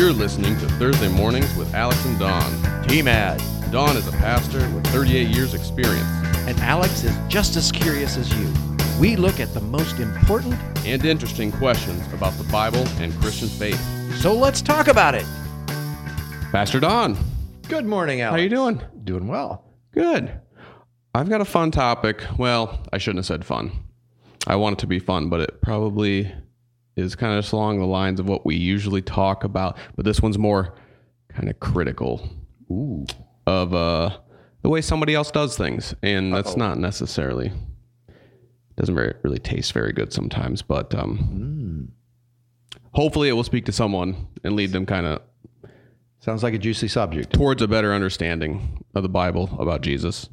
You're listening to Thursday Mornings with Alex and Don. T-Mad. Don is a pastor with 38 years experience And Alex is just as curious as you. We look at the most important, and interesting questions about the Bible and Christian faith. so let's talk about it. Pastor Don, Good morning, Alex. how are you doing? Doing well. Good. I've got a fun topic. Well, I shouldn't have said fun. I want it to be fun, but it probably is kind of just along the lines of what we usually talk about. But this one's more kind of critical Ooh. of uh, the way somebody else does things, and that's Uh-oh. not necessarily doesn't very really taste very good sometimes. But um, hopefully, it will speak to someone and lead them kind of Sounds like a juicy subject. towards a better understanding of the Bible about Jesus.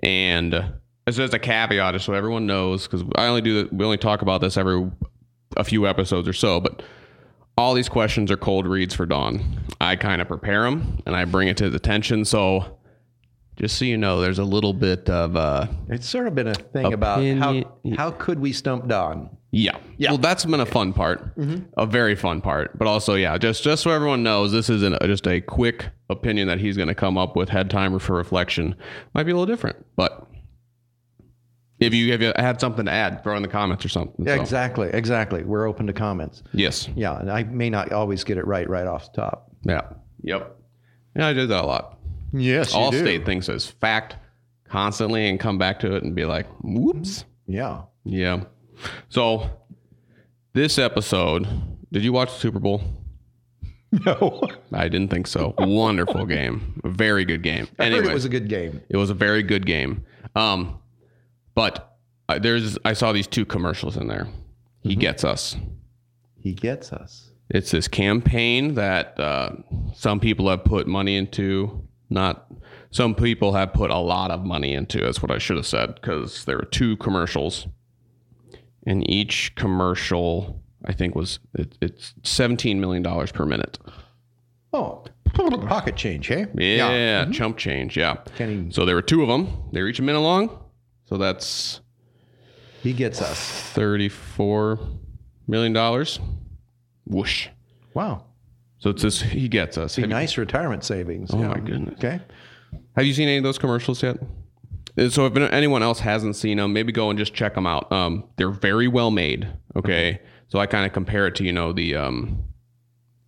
And uh, as just a caveat, just so everyone knows, because I only do we only talk about this every a few episodes or so, but all these questions are cold reads for Don. I kind of prepare them and I bring it to his attention. So just so you know, there's a little bit of uh, It's sort of been a thing about how how could we stump Don? yeah, Yeah. Well, that's been a fun part, a very fun part. But also, yeah, just just so everyone knows, this isn't a, just a quick opinion that he's going to come up with. Head timer for reflection might be a little different, but if you have you had something to add, throw in the comments or something. Yeah, So, exactly, exactly. We're open to comments. Yes. Yeah, and I may not always get it right right off the top. Yeah. Yep. Yeah, I do that a lot. Yes, All state things as fact constantly and come back to it and be like, whoops. Yeah. Yeah. So this episode, did you watch the Super Bowl? No. I didn't think so. Wonderful game. A very good game. I Anyway, it was a good game. It was a very good game. Um, but uh, there's I saw these two commercials in there. He gets us. He gets us. It's this campaign that uh, some people have put money into. Not some people have put a lot of money into. That's what I should have said because there were two commercials, and each commercial I think was it, it's seventeen million dollars per minute. Oh, pocket change, hey? Yeah, chump change. Yeah. So there were two of them. They were each a minute long. So that's he gets us. thirty-four million dollars. Whoosh. Wow. So it's this. He gets us. Have you- nice retirement savings. Oh yeah. my goodness. Okay. Have you seen any of those commercials yet? So if anyone else hasn't seen them, maybe go and just check them out. Um, they're very well made. Okay, so I kind of compare it to you know the um,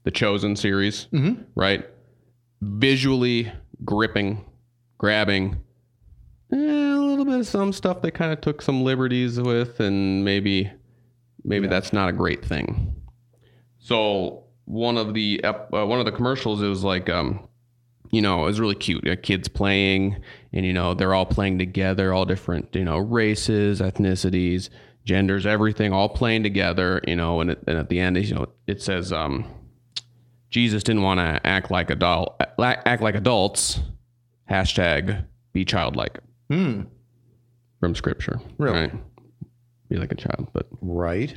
the Chosen series, Mhm. right? Visually gripping, grabbing. Eh, little bit of some stuff they kind of took some liberties with, and maybe maybe that's not a great thing. So one of the ep- uh, one of the commercials it was like um, you know, it was really cute. Kids playing, and you know, they're all playing together, all different, you know, races, ethnicities, genders, everything, all playing together. You know, and, it, and at the end, you know, it says, um, Jesus didn't want to act like adult, act like adults. Hashtag be childlike Hmm. From Scripture. Really? Right? Be like a child, but Right.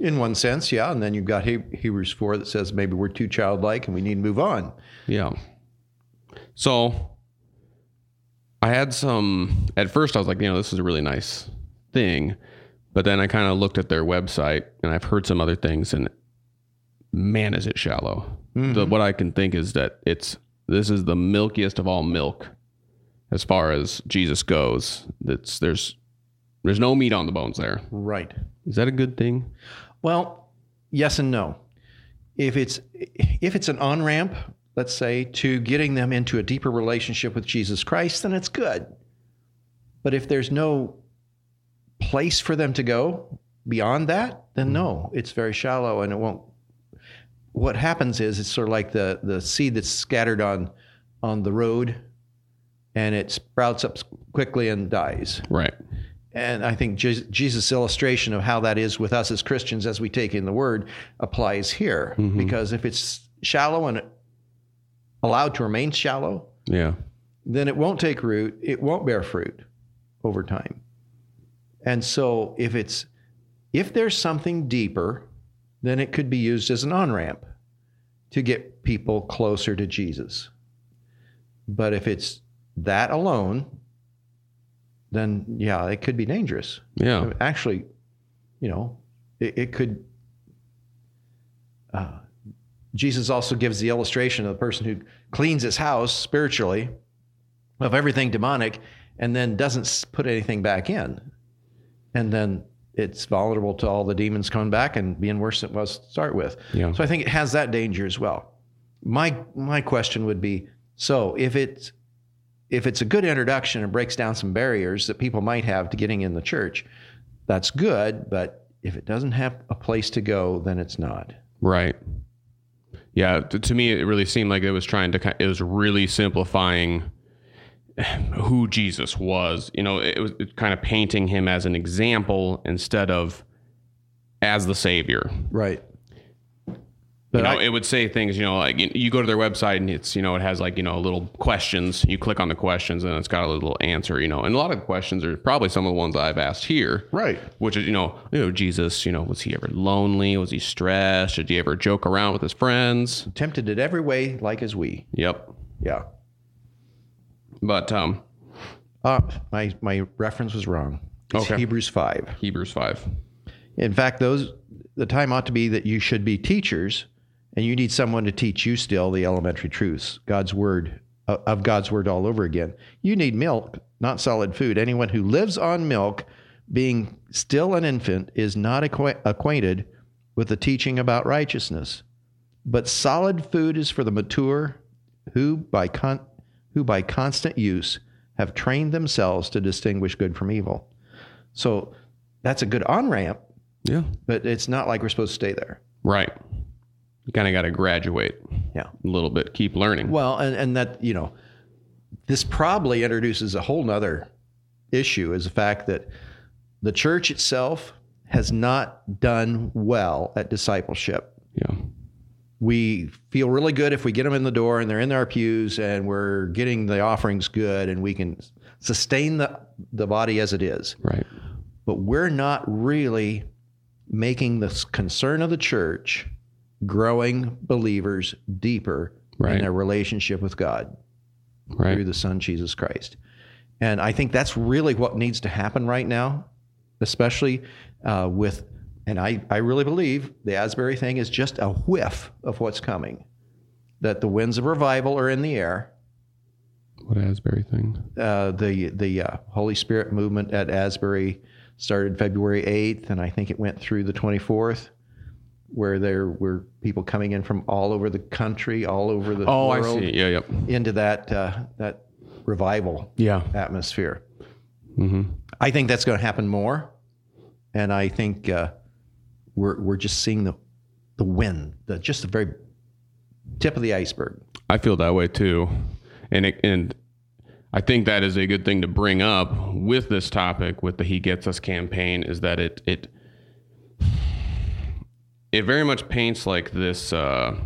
In one sense, yeah. And then you've got He- Hebrews 4 that says maybe we're too childlike and we need to move on. Yeah. So I had some at first I was like, you know, this is a really nice thing. But then I kind of looked at their website and I've heard some other things and man is it shallow. The, mm-hmm. what I can think is that it's this is the milkiest of all milk as far as Jesus goes. That's there's there's no meat on the bones there. Right. Is that a good thing? Well, yes and no. If it's if it's an on ramp, let's say, to getting them into a deeper relationship with Jesus Christ, then it's good. But if there's no place for them to go beyond that, then hmm. no, it's very shallow and it won't. What happens is it's sort of like the the seed that's scattered on on the road, and it sprouts up quickly and dies. Right. And I think Jesus' illustration of how that is with us as Christians as we take in the word applies here. Mm-hmm. Because if it's shallow and allowed to remain shallow, Yeah. then it won't take root, it won't bear fruit over time. And so if it's if there's something deeper, then it could be used as an on-ramp to get people closer to Jesus. But if it's that alone, then yeah, it could be dangerous. Yeah. Actually, you know, it, it could uh, Jesus also gives the illustration of the person who cleans his house spiritually of everything demonic and then doesn't put anything back in. And then it's vulnerable to all the demons coming back and being worse than it was to start with. Yeah. So I think it has that danger as well. My my question would be so if it's if it's a good introduction and breaks down some barriers that people might have to getting in the church, that's good. But if it doesn't have a place to go, then it's not. Right. Yeah. To, to me, it really seemed like it was trying to. It was really simplifying who Jesus was. You know, it was kind of painting him as an example instead of as the savior. Right. But you know, I, it would say things, you know, like you go to their website and it's, you know, it has like, you know, little questions. You click on the questions and it's got a little answer, you know. And a lot of the questions are probably some of the ones I've asked here. Right. Which is, you know, you know, Jesus, you know, was he ever lonely? Was he stressed? Did he ever joke around with his friends? Tempted in every way, like as we. Yep. Yeah. But um uh, my my reference was wrong. It's okay. Hebrews five. Hebrews five. In fact, those the time ought to be that you should be teachers and you need someone to teach you still the elementary truths, God's word, uh, of God's word all over again. You need milk, not solid food. Anyone who lives on milk, being still an infant, is not acquaint- acquainted with the teaching about righteousness. But solid food is for the mature, who by con- who by constant use have trained themselves to distinguish good from evil. So that's a good on ramp. Yeah. But it's not like we're supposed to stay there. Right you kind of got to graduate yeah. a little bit keep learning. Well and, and that you know this probably introduces a whole nother issue is the fact that the church itself has not done well at discipleship. Yeah. We feel really good if we get them in the door and they're in our pews and we're getting the offerings good and we can sustain the, the body as it is. Right. But we're not really making the concern of the church growing believers deeper right. in their relationship with God right. through the Son, Jesus Christ. And I think that's really what needs to happen right now, especially uh, with, and I, I really believe the Asbury thing is just a whiff of what's coming, that the winds of revival are in the air. What Asbury thing? Uh, the the uh, Holy Spirit movement at Asbury started February 8th, and I think it went through the 24th where there were people coming in from all over the country, all over the oh, world. I see. Yeah, yep. Into that uh, that revival yeah. atmosphere. Mm-hmm. I think that's going to happen more, and I think uh, we're we're just seeing the the wind, the just the very tip of the iceberg. I feel that way too, and it, and I think that is a good thing to bring up with this topic with the He Gets Us campaign is that it it it very much paints like this uh,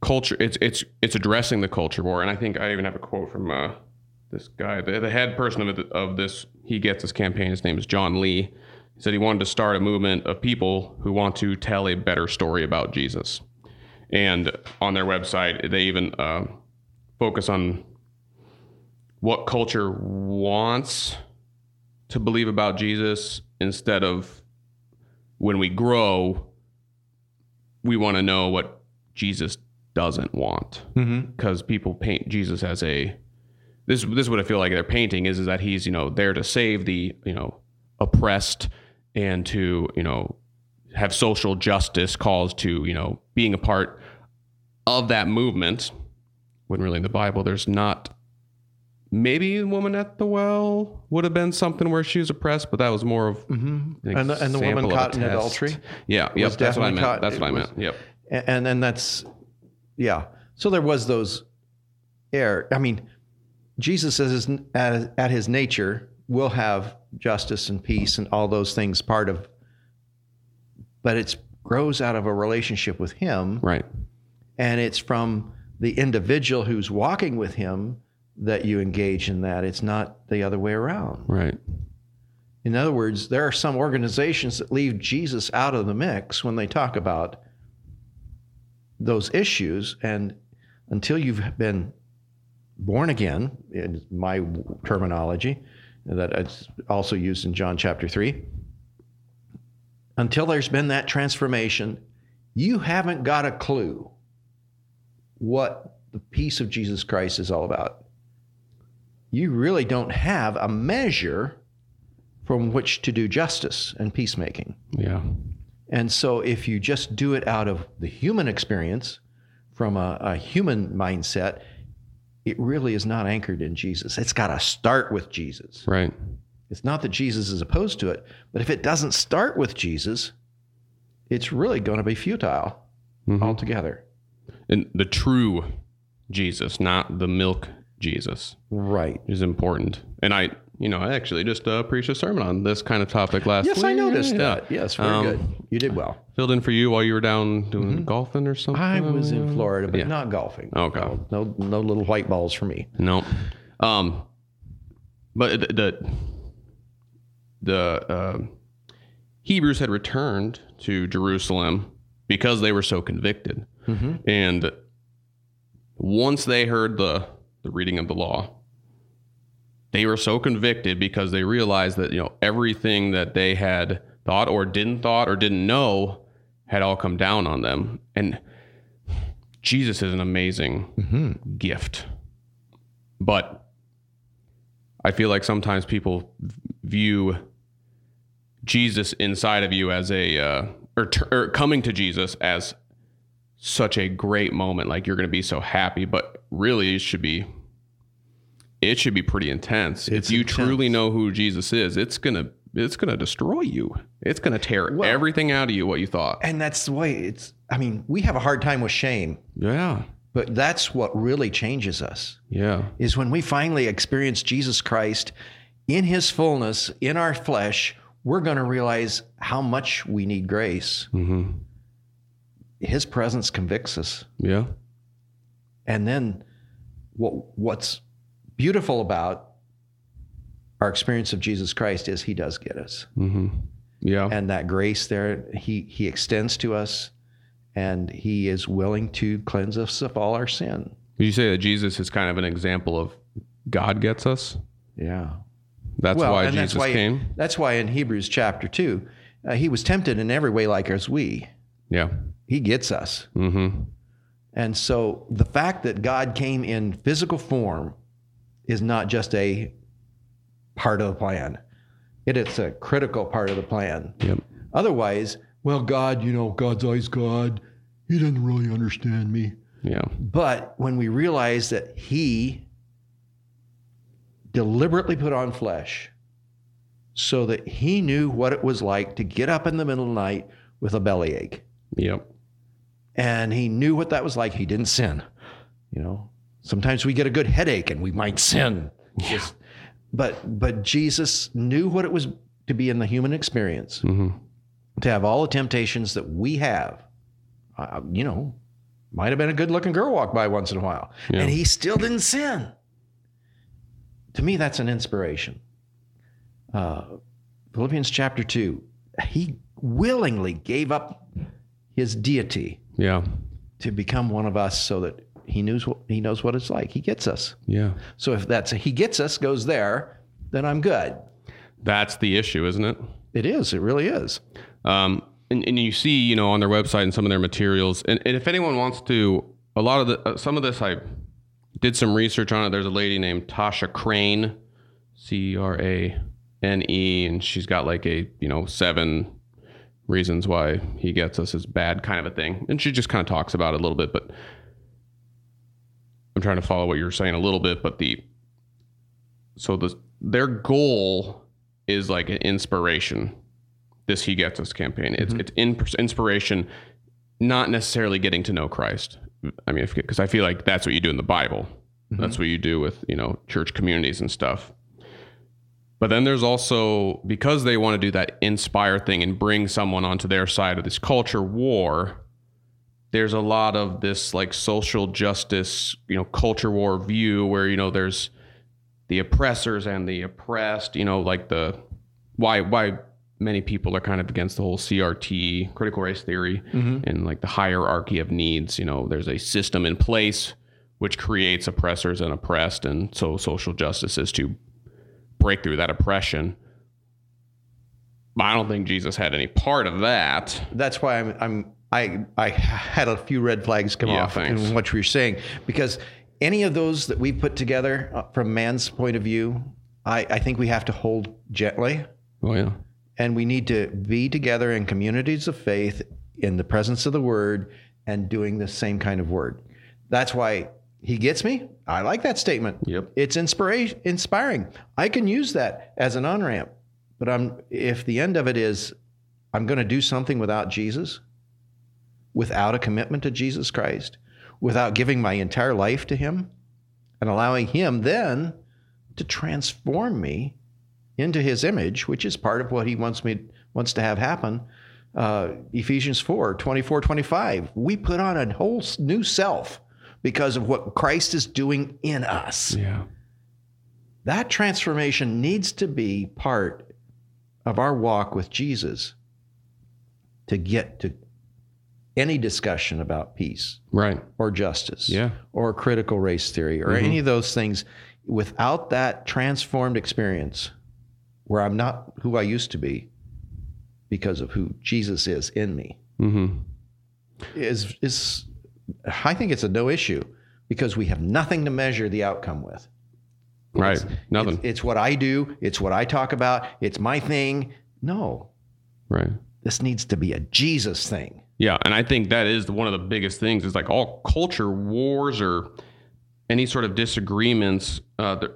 culture. It's it's it's addressing the culture war, and I think I even have a quote from uh, this guy, the, the head person of, of this. He gets this campaign. His name is John Lee. He said he wanted to start a movement of people who want to tell a better story about Jesus. And on their website, they even uh, focus on what culture wants to believe about Jesus instead of when we grow, we want to know what Jesus doesn't want because mm-hmm. people paint Jesus as a this this is what I feel like they're painting is is that he's you know there to save the you know oppressed and to you know have social justice calls to you know being a part of that movement when really in the Bible there's not maybe a woman at the well would have been something where she was oppressed, but that was more of mm-hmm. an and, the, and the woman caught in adultery. Yeah, yep, that's what I meant. Caught, that's what I meant. Yep. And then that's yeah. So there was those air. I mean, Jesus says at, at his nature will have justice and peace and all those things part of, but it grows out of a relationship with him. Right. And it's from the individual who's walking with him that you engage in that. It's not the other way around. Right. In other words, there are some organizations that leave Jesus out of the mix when they talk about those issues. And until you've been born again, in my terminology, that it's also used in John chapter 3, until there's been that transformation you haven't got a clue what the peace of Jesus Christ is all about. You really don't have a measure from which to do justice and peacemaking. Yeah. And so, if you just do it out of the human experience, from a, a human mindset, it really is not anchored in Jesus. It's got to start with Jesus. Right. It's not that Jesus is opposed to it, but if it doesn't start with Jesus, it's really going to be futile Mhm. altogether. And the true Jesus, not the milk Jesus, Right. is important. And I, you know, I actually just uh, preached a sermon on this kind of topic last Yes, week. I noticed Yeah. that. Yes, very Um, good. You did well. Filled in for you while you were down doing golfing or something. I was in Florida, but Yeah. not golfing. Okay. No, no, no little white balls for me. No. Um, but the the, the uh, Hebrews had returned to Jerusalem because they were so convicted, Mhm. and once they heard the the reading of the law, they were so convicted because they realized that you know everything that they had thought or didn't thought or didn't know had all come down on them, and Jesus is an amazing gift. But I feel like sometimes people view Jesus inside of you as a, uh, or, t- or coming to Jesus as such a great moment. Like you're going to be so happy, but really it should be, it should be pretty intense. It's if you intense. truly know who Jesus is, it's going to, it's going to destroy you. It's going to tear Well- everything out of you what you thought. And that's the way it's, I mean, we have a hard time with shame, Yeah. but that's what really changes us. Yeah. is when we finally experience Jesus Christ in his fullness, in our flesh, we're going to realize how much we need grace. hmm His presence convicts us. Yeah. And then what, what's beautiful about our experience of Jesus Christ is he does get us. hmm Yeah. And that grace there, he, he extends to us and he is willing to cleanse us of all our sin. Would you say that Jesus is kind of an example of God gets us? Yeah. That's why Jesus that's why, came. That's why in Hebrews chapter 2, uh, he was tempted in every way like as we. Yeah. He gets us. Mm-hmm. And so the fact that God came in physical form is not just a part of the plan, it is a critical part of the plan. Yep. Otherwise, well, God, you know, God's always God. He doesn't really understand me. Yeah. But when we realize that He deliberately put on flesh so that He knew what it was like to get up in the middle of the night with a bellyache, Yep. And He knew what that was like, He didn't sin. You know, sometimes we get a good headache and we might sin. Just, but but Jesus knew what it was to be in the human experience, Mm-hmm. to have all the temptations that we have. Uh, you know, might have been a good looking girl walk by once in a while, Yeah. and he still didn't sin. To me, that's an inspiration. Uh, Philippians chapter 2, he willingly gave up his deity Yeah. to become one of us so that he knows what he knows what it's like. He gets us. Yeah. So if that's a he gets us goes there, then I'm good. That's the issue, isn't it? It is. It really is. Um, and, and you see, you know, on their website and some of their materials, and, and if anyone wants to, a lot of the, uh, some of this, I did some research on it. There's a lady named Tasha Crane, C R A N E, and she's got like a, you know, seven reasons why he gets us is bad kind of a thing. And she just kind of talks about it a little bit, but I'm trying to follow what you're saying a little bit, but the, so the, their goal is like an inspiration. This he gets us campaign. It's mm-hmm. it's in, inspiration not necessarily getting to know christ. I mean because i feel like that's what you do in the bible. Mm-hmm. That's what you do with you know church communities and stuff but then there's also because they want to do that inspire thing and bring someone onto their side of this culture war there's a lot of this like social justice you know culture war view where you know there's the oppressors and the oppressed you know like the why why many people are kind of against the whole CRT critical race theory mm-hmm. and like the hierarchy of needs you know there's a system in place which creates oppressors and oppressed and so social justice is to break through that oppression but I don't think Jesus had any part of that That's why I'm I'm I I had a few red flags come Yeah, off thanks. in what you were saying because any of those that we put together uh, from man's point of view, I, I think we have to hold gently, Oh yeah. and we need to be together in communities of faith in the presence of the Word and doing the same kind of word. That's why he gets me. I like that statement. Yep. It's inspiration inspiring. I can use that as an on ramp, but I'm if the end of it is I'm going to do something without Jesus, without a commitment to Jesus Christ, without giving my entire life to Him, and allowing Him then to transform me into His image, which is part of what He wants me wants to have happen. Uh, Ephesians 4, 24, 25. We put on a whole new self because of what Christ is doing in us. Yeah. That transformation needs to be part of our walk with Jesus to get to any discussion about peace Right. or justice Yeah. or critical race theory or any of those things. Without that transformed experience where I'm not who I used to be because of who Jesus is in me, Mm-hmm. is, is I think it's a no issue because we have nothing to measure the outcome with. Right. Nothing. It's, it's what I do. It's what I talk about. It's my thing. No, right. this needs to be a Jesus thing. Yeah, and I think that is one of the biggest things. Is like all culture wars or any sort of disagreements. Uh,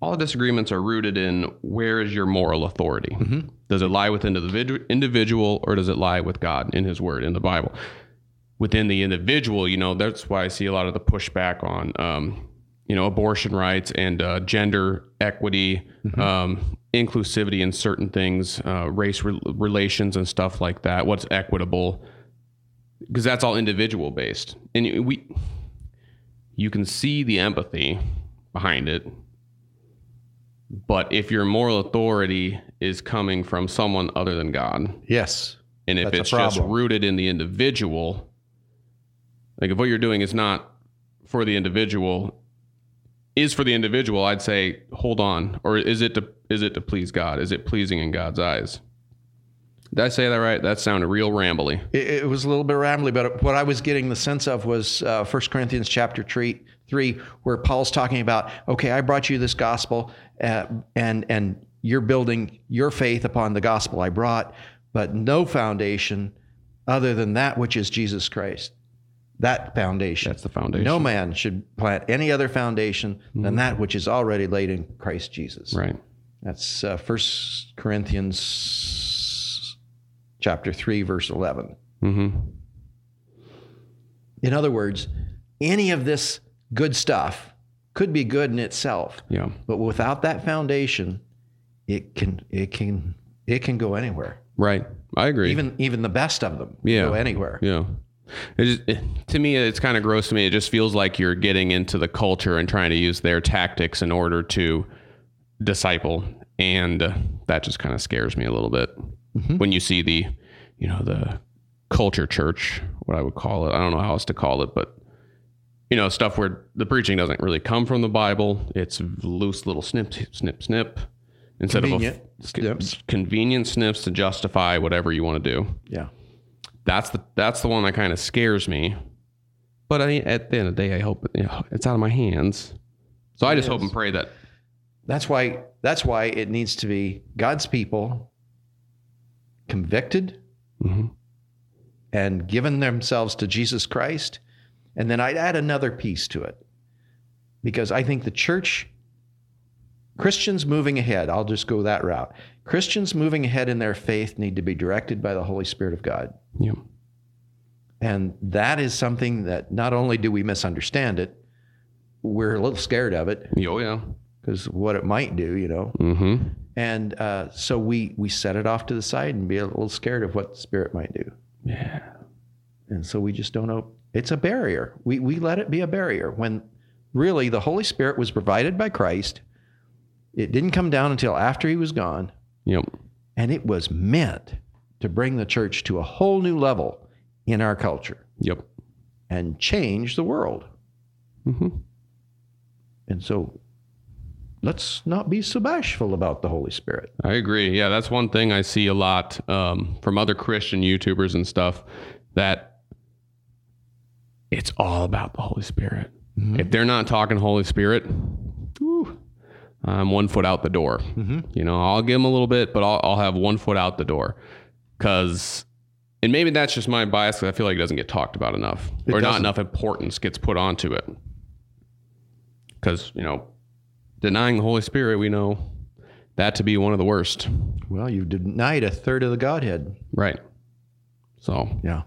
all disagreements are rooted in where is your moral authority? Does it lie within the individual or does it lie with God in His Word in the Bible? Within the individual, you know, that's why I see a lot of the pushback on, um, you know, abortion rights and uh, gender equity, um, inclusivity in certain things, uh, race re- relations and stuff like that. What's equitable? Because that's all individual based, and we, you can see the empathy behind it. But if your moral authority is coming from someone other than God, Yes. and if That's it's just rooted in the individual, like if what you're doing is not for the individual, is for the individual, I'd say hold on, or is it to is it to please God? Is it pleasing in God's eyes? Did I say that right? That sounded real rambly. It, it was a little bit rambly, but what I was getting the sense of was uh, 1 Corinthians chapter three, three, where Paul's talking about, okay, I brought you this gospel, uh, and and you're building your faith upon the gospel I brought, but no foundation other than that which is Jesus Christ. That foundation. That's the foundation. No man should plant any other foundation than that which is already laid in Christ Jesus. Right. That's uh, 1 Corinthians chapter 3 verse 11. Mm-hmm. In other words, any of this good stuff could be good in itself, Yeah. but without that foundation, it can it can it can go anywhere. Right. I agree. Even even the best of them Yeah. go anywhere. Yeah. It just, it, to me, it's kind of gross to me. It just feels like you're getting into the culture and trying to use their tactics in order to disciple. And uh, that just kind of scares me a little bit when you see the, you know, the culture church, what I would call it. I don't know how else to call it, but, you know, stuff where the preaching doesn't really come from the Bible. It's loose little snip, snip, snip. Instead Convenient of a, snips. convenient snips to justify whatever you want to do Yeah. That's the that's the one that kind of scares me. But I, at the end of the day, I hope you know, it's out of my hands. So I just hope and pray that That's why that's why it needs to be God's people convicted Mhm. and given themselves to Jesus Christ. And then I'd add another piece to it. Because I think the church Christians moving ahead, I'll just go that route. Christians moving ahead in their faith need to be directed by the Holy Spirit of God. yeah, And that is something that not only do we misunderstand it, we're a little scared of it oh yeah, because what it might do, you know. mm-hmm. And uh, so we we set it off to the side and be a little scared of what the spirit might do. yeah, And so we just don't know. It's a barrier. We we let it be a barrier when really the Holy Spirit was provided by Christ. It didn't come down until after he was gone, yep, and it was meant to bring the church to a whole new level in our culture yep, and change the world. mm-hmm. And so let's not be so bashful about the Holy Spirit. I agree. Yeah, that's one thing I see a lot um, from other Christian YouTubers and stuff that it's all about the Holy Spirit. If they're not talking Holy Spirit, I'm one foot out the door. Mm-hmm. You know, I'll give them a little bit, but I'll, I'll have one foot out the door because, and maybe that's just my bias because I feel like it doesn't get talked about enough or not doesn't. enough importance gets put onto it. Because, you know, denying the Holy Spirit, we know that to be one of the worst. Well, you've denied a third of the Godhead. Right. So Yeah.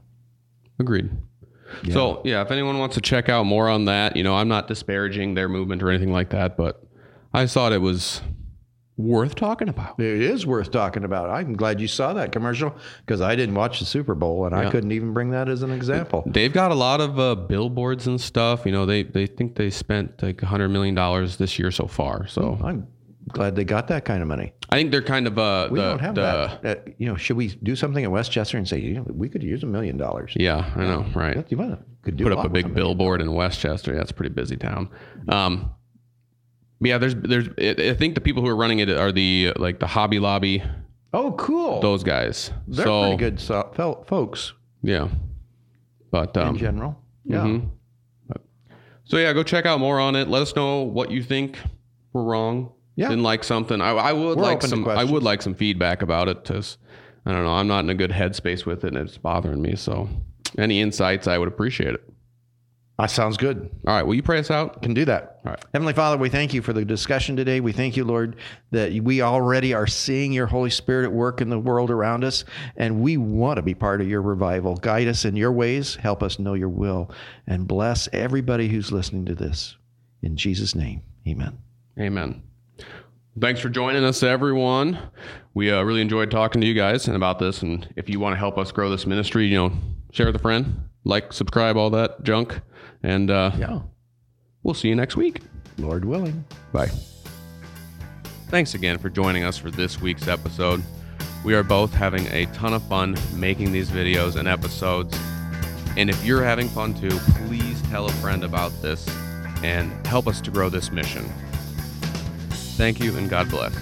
agreed. So yeah, if anyone wants to check out more on that, you know, I'm not disparaging their movement or anything like that, but I thought it was worth talking about. It is worth talking about. I'm glad you saw that commercial because I didn't watch the Super Bowl and I couldn't even bring that as an example. They've got a lot of uh, billboards and stuff. You know, they they think they spent like hundred million dollars this year so far. So I'm glad they got that kind of money. I think they're kind of uh We the, don't have the that. Uh, you know, should we do something in Westchester and say, you know, we could use a million dollars? yeah, I know, right. You might- could do put up a big billboard in Westchester. Yeah, it's a pretty busy town. Um, yeah, there's there's I think the people who are running it are the like the Hobby Lobby, Oh, cool. those guys. They're so pretty good so, fel- folks yeah, but in um, general. Yeah. mhm. But- so yeah, go check out more on it. Let us know what you think we're wrong. Yeah. didn't like something. I, I would We're like some. I would like some feedback about it. Cause I don't know. I'm not in a good headspace with it, and it's bothering me. So any insights, I would appreciate it. That sounds good. All right, will you pray us out? Can do that. All right. Heavenly Father, we thank you for the discussion today. We thank you, Lord, that we already are seeing your Holy Spirit at work in the world around us, and we want to be part of your revival. Guide us in your ways, help us know your will, and bless everybody who's listening to this. In Jesus' name, amen. Amen. Thanks for joining us, everyone. We uh, really enjoyed talking to you guys and about this. And if you want to help us grow this ministry, you know, share with a friend, like, subscribe, all that junk. And uh, Yeah. we'll see you next week. Lord willing. Bye. Thanks again for joining us for this week's episode. We are both having a ton of fun making these videos and episodes. And if you're having fun too, please tell a friend about this and help us to grow this mission. Thank you and God bless.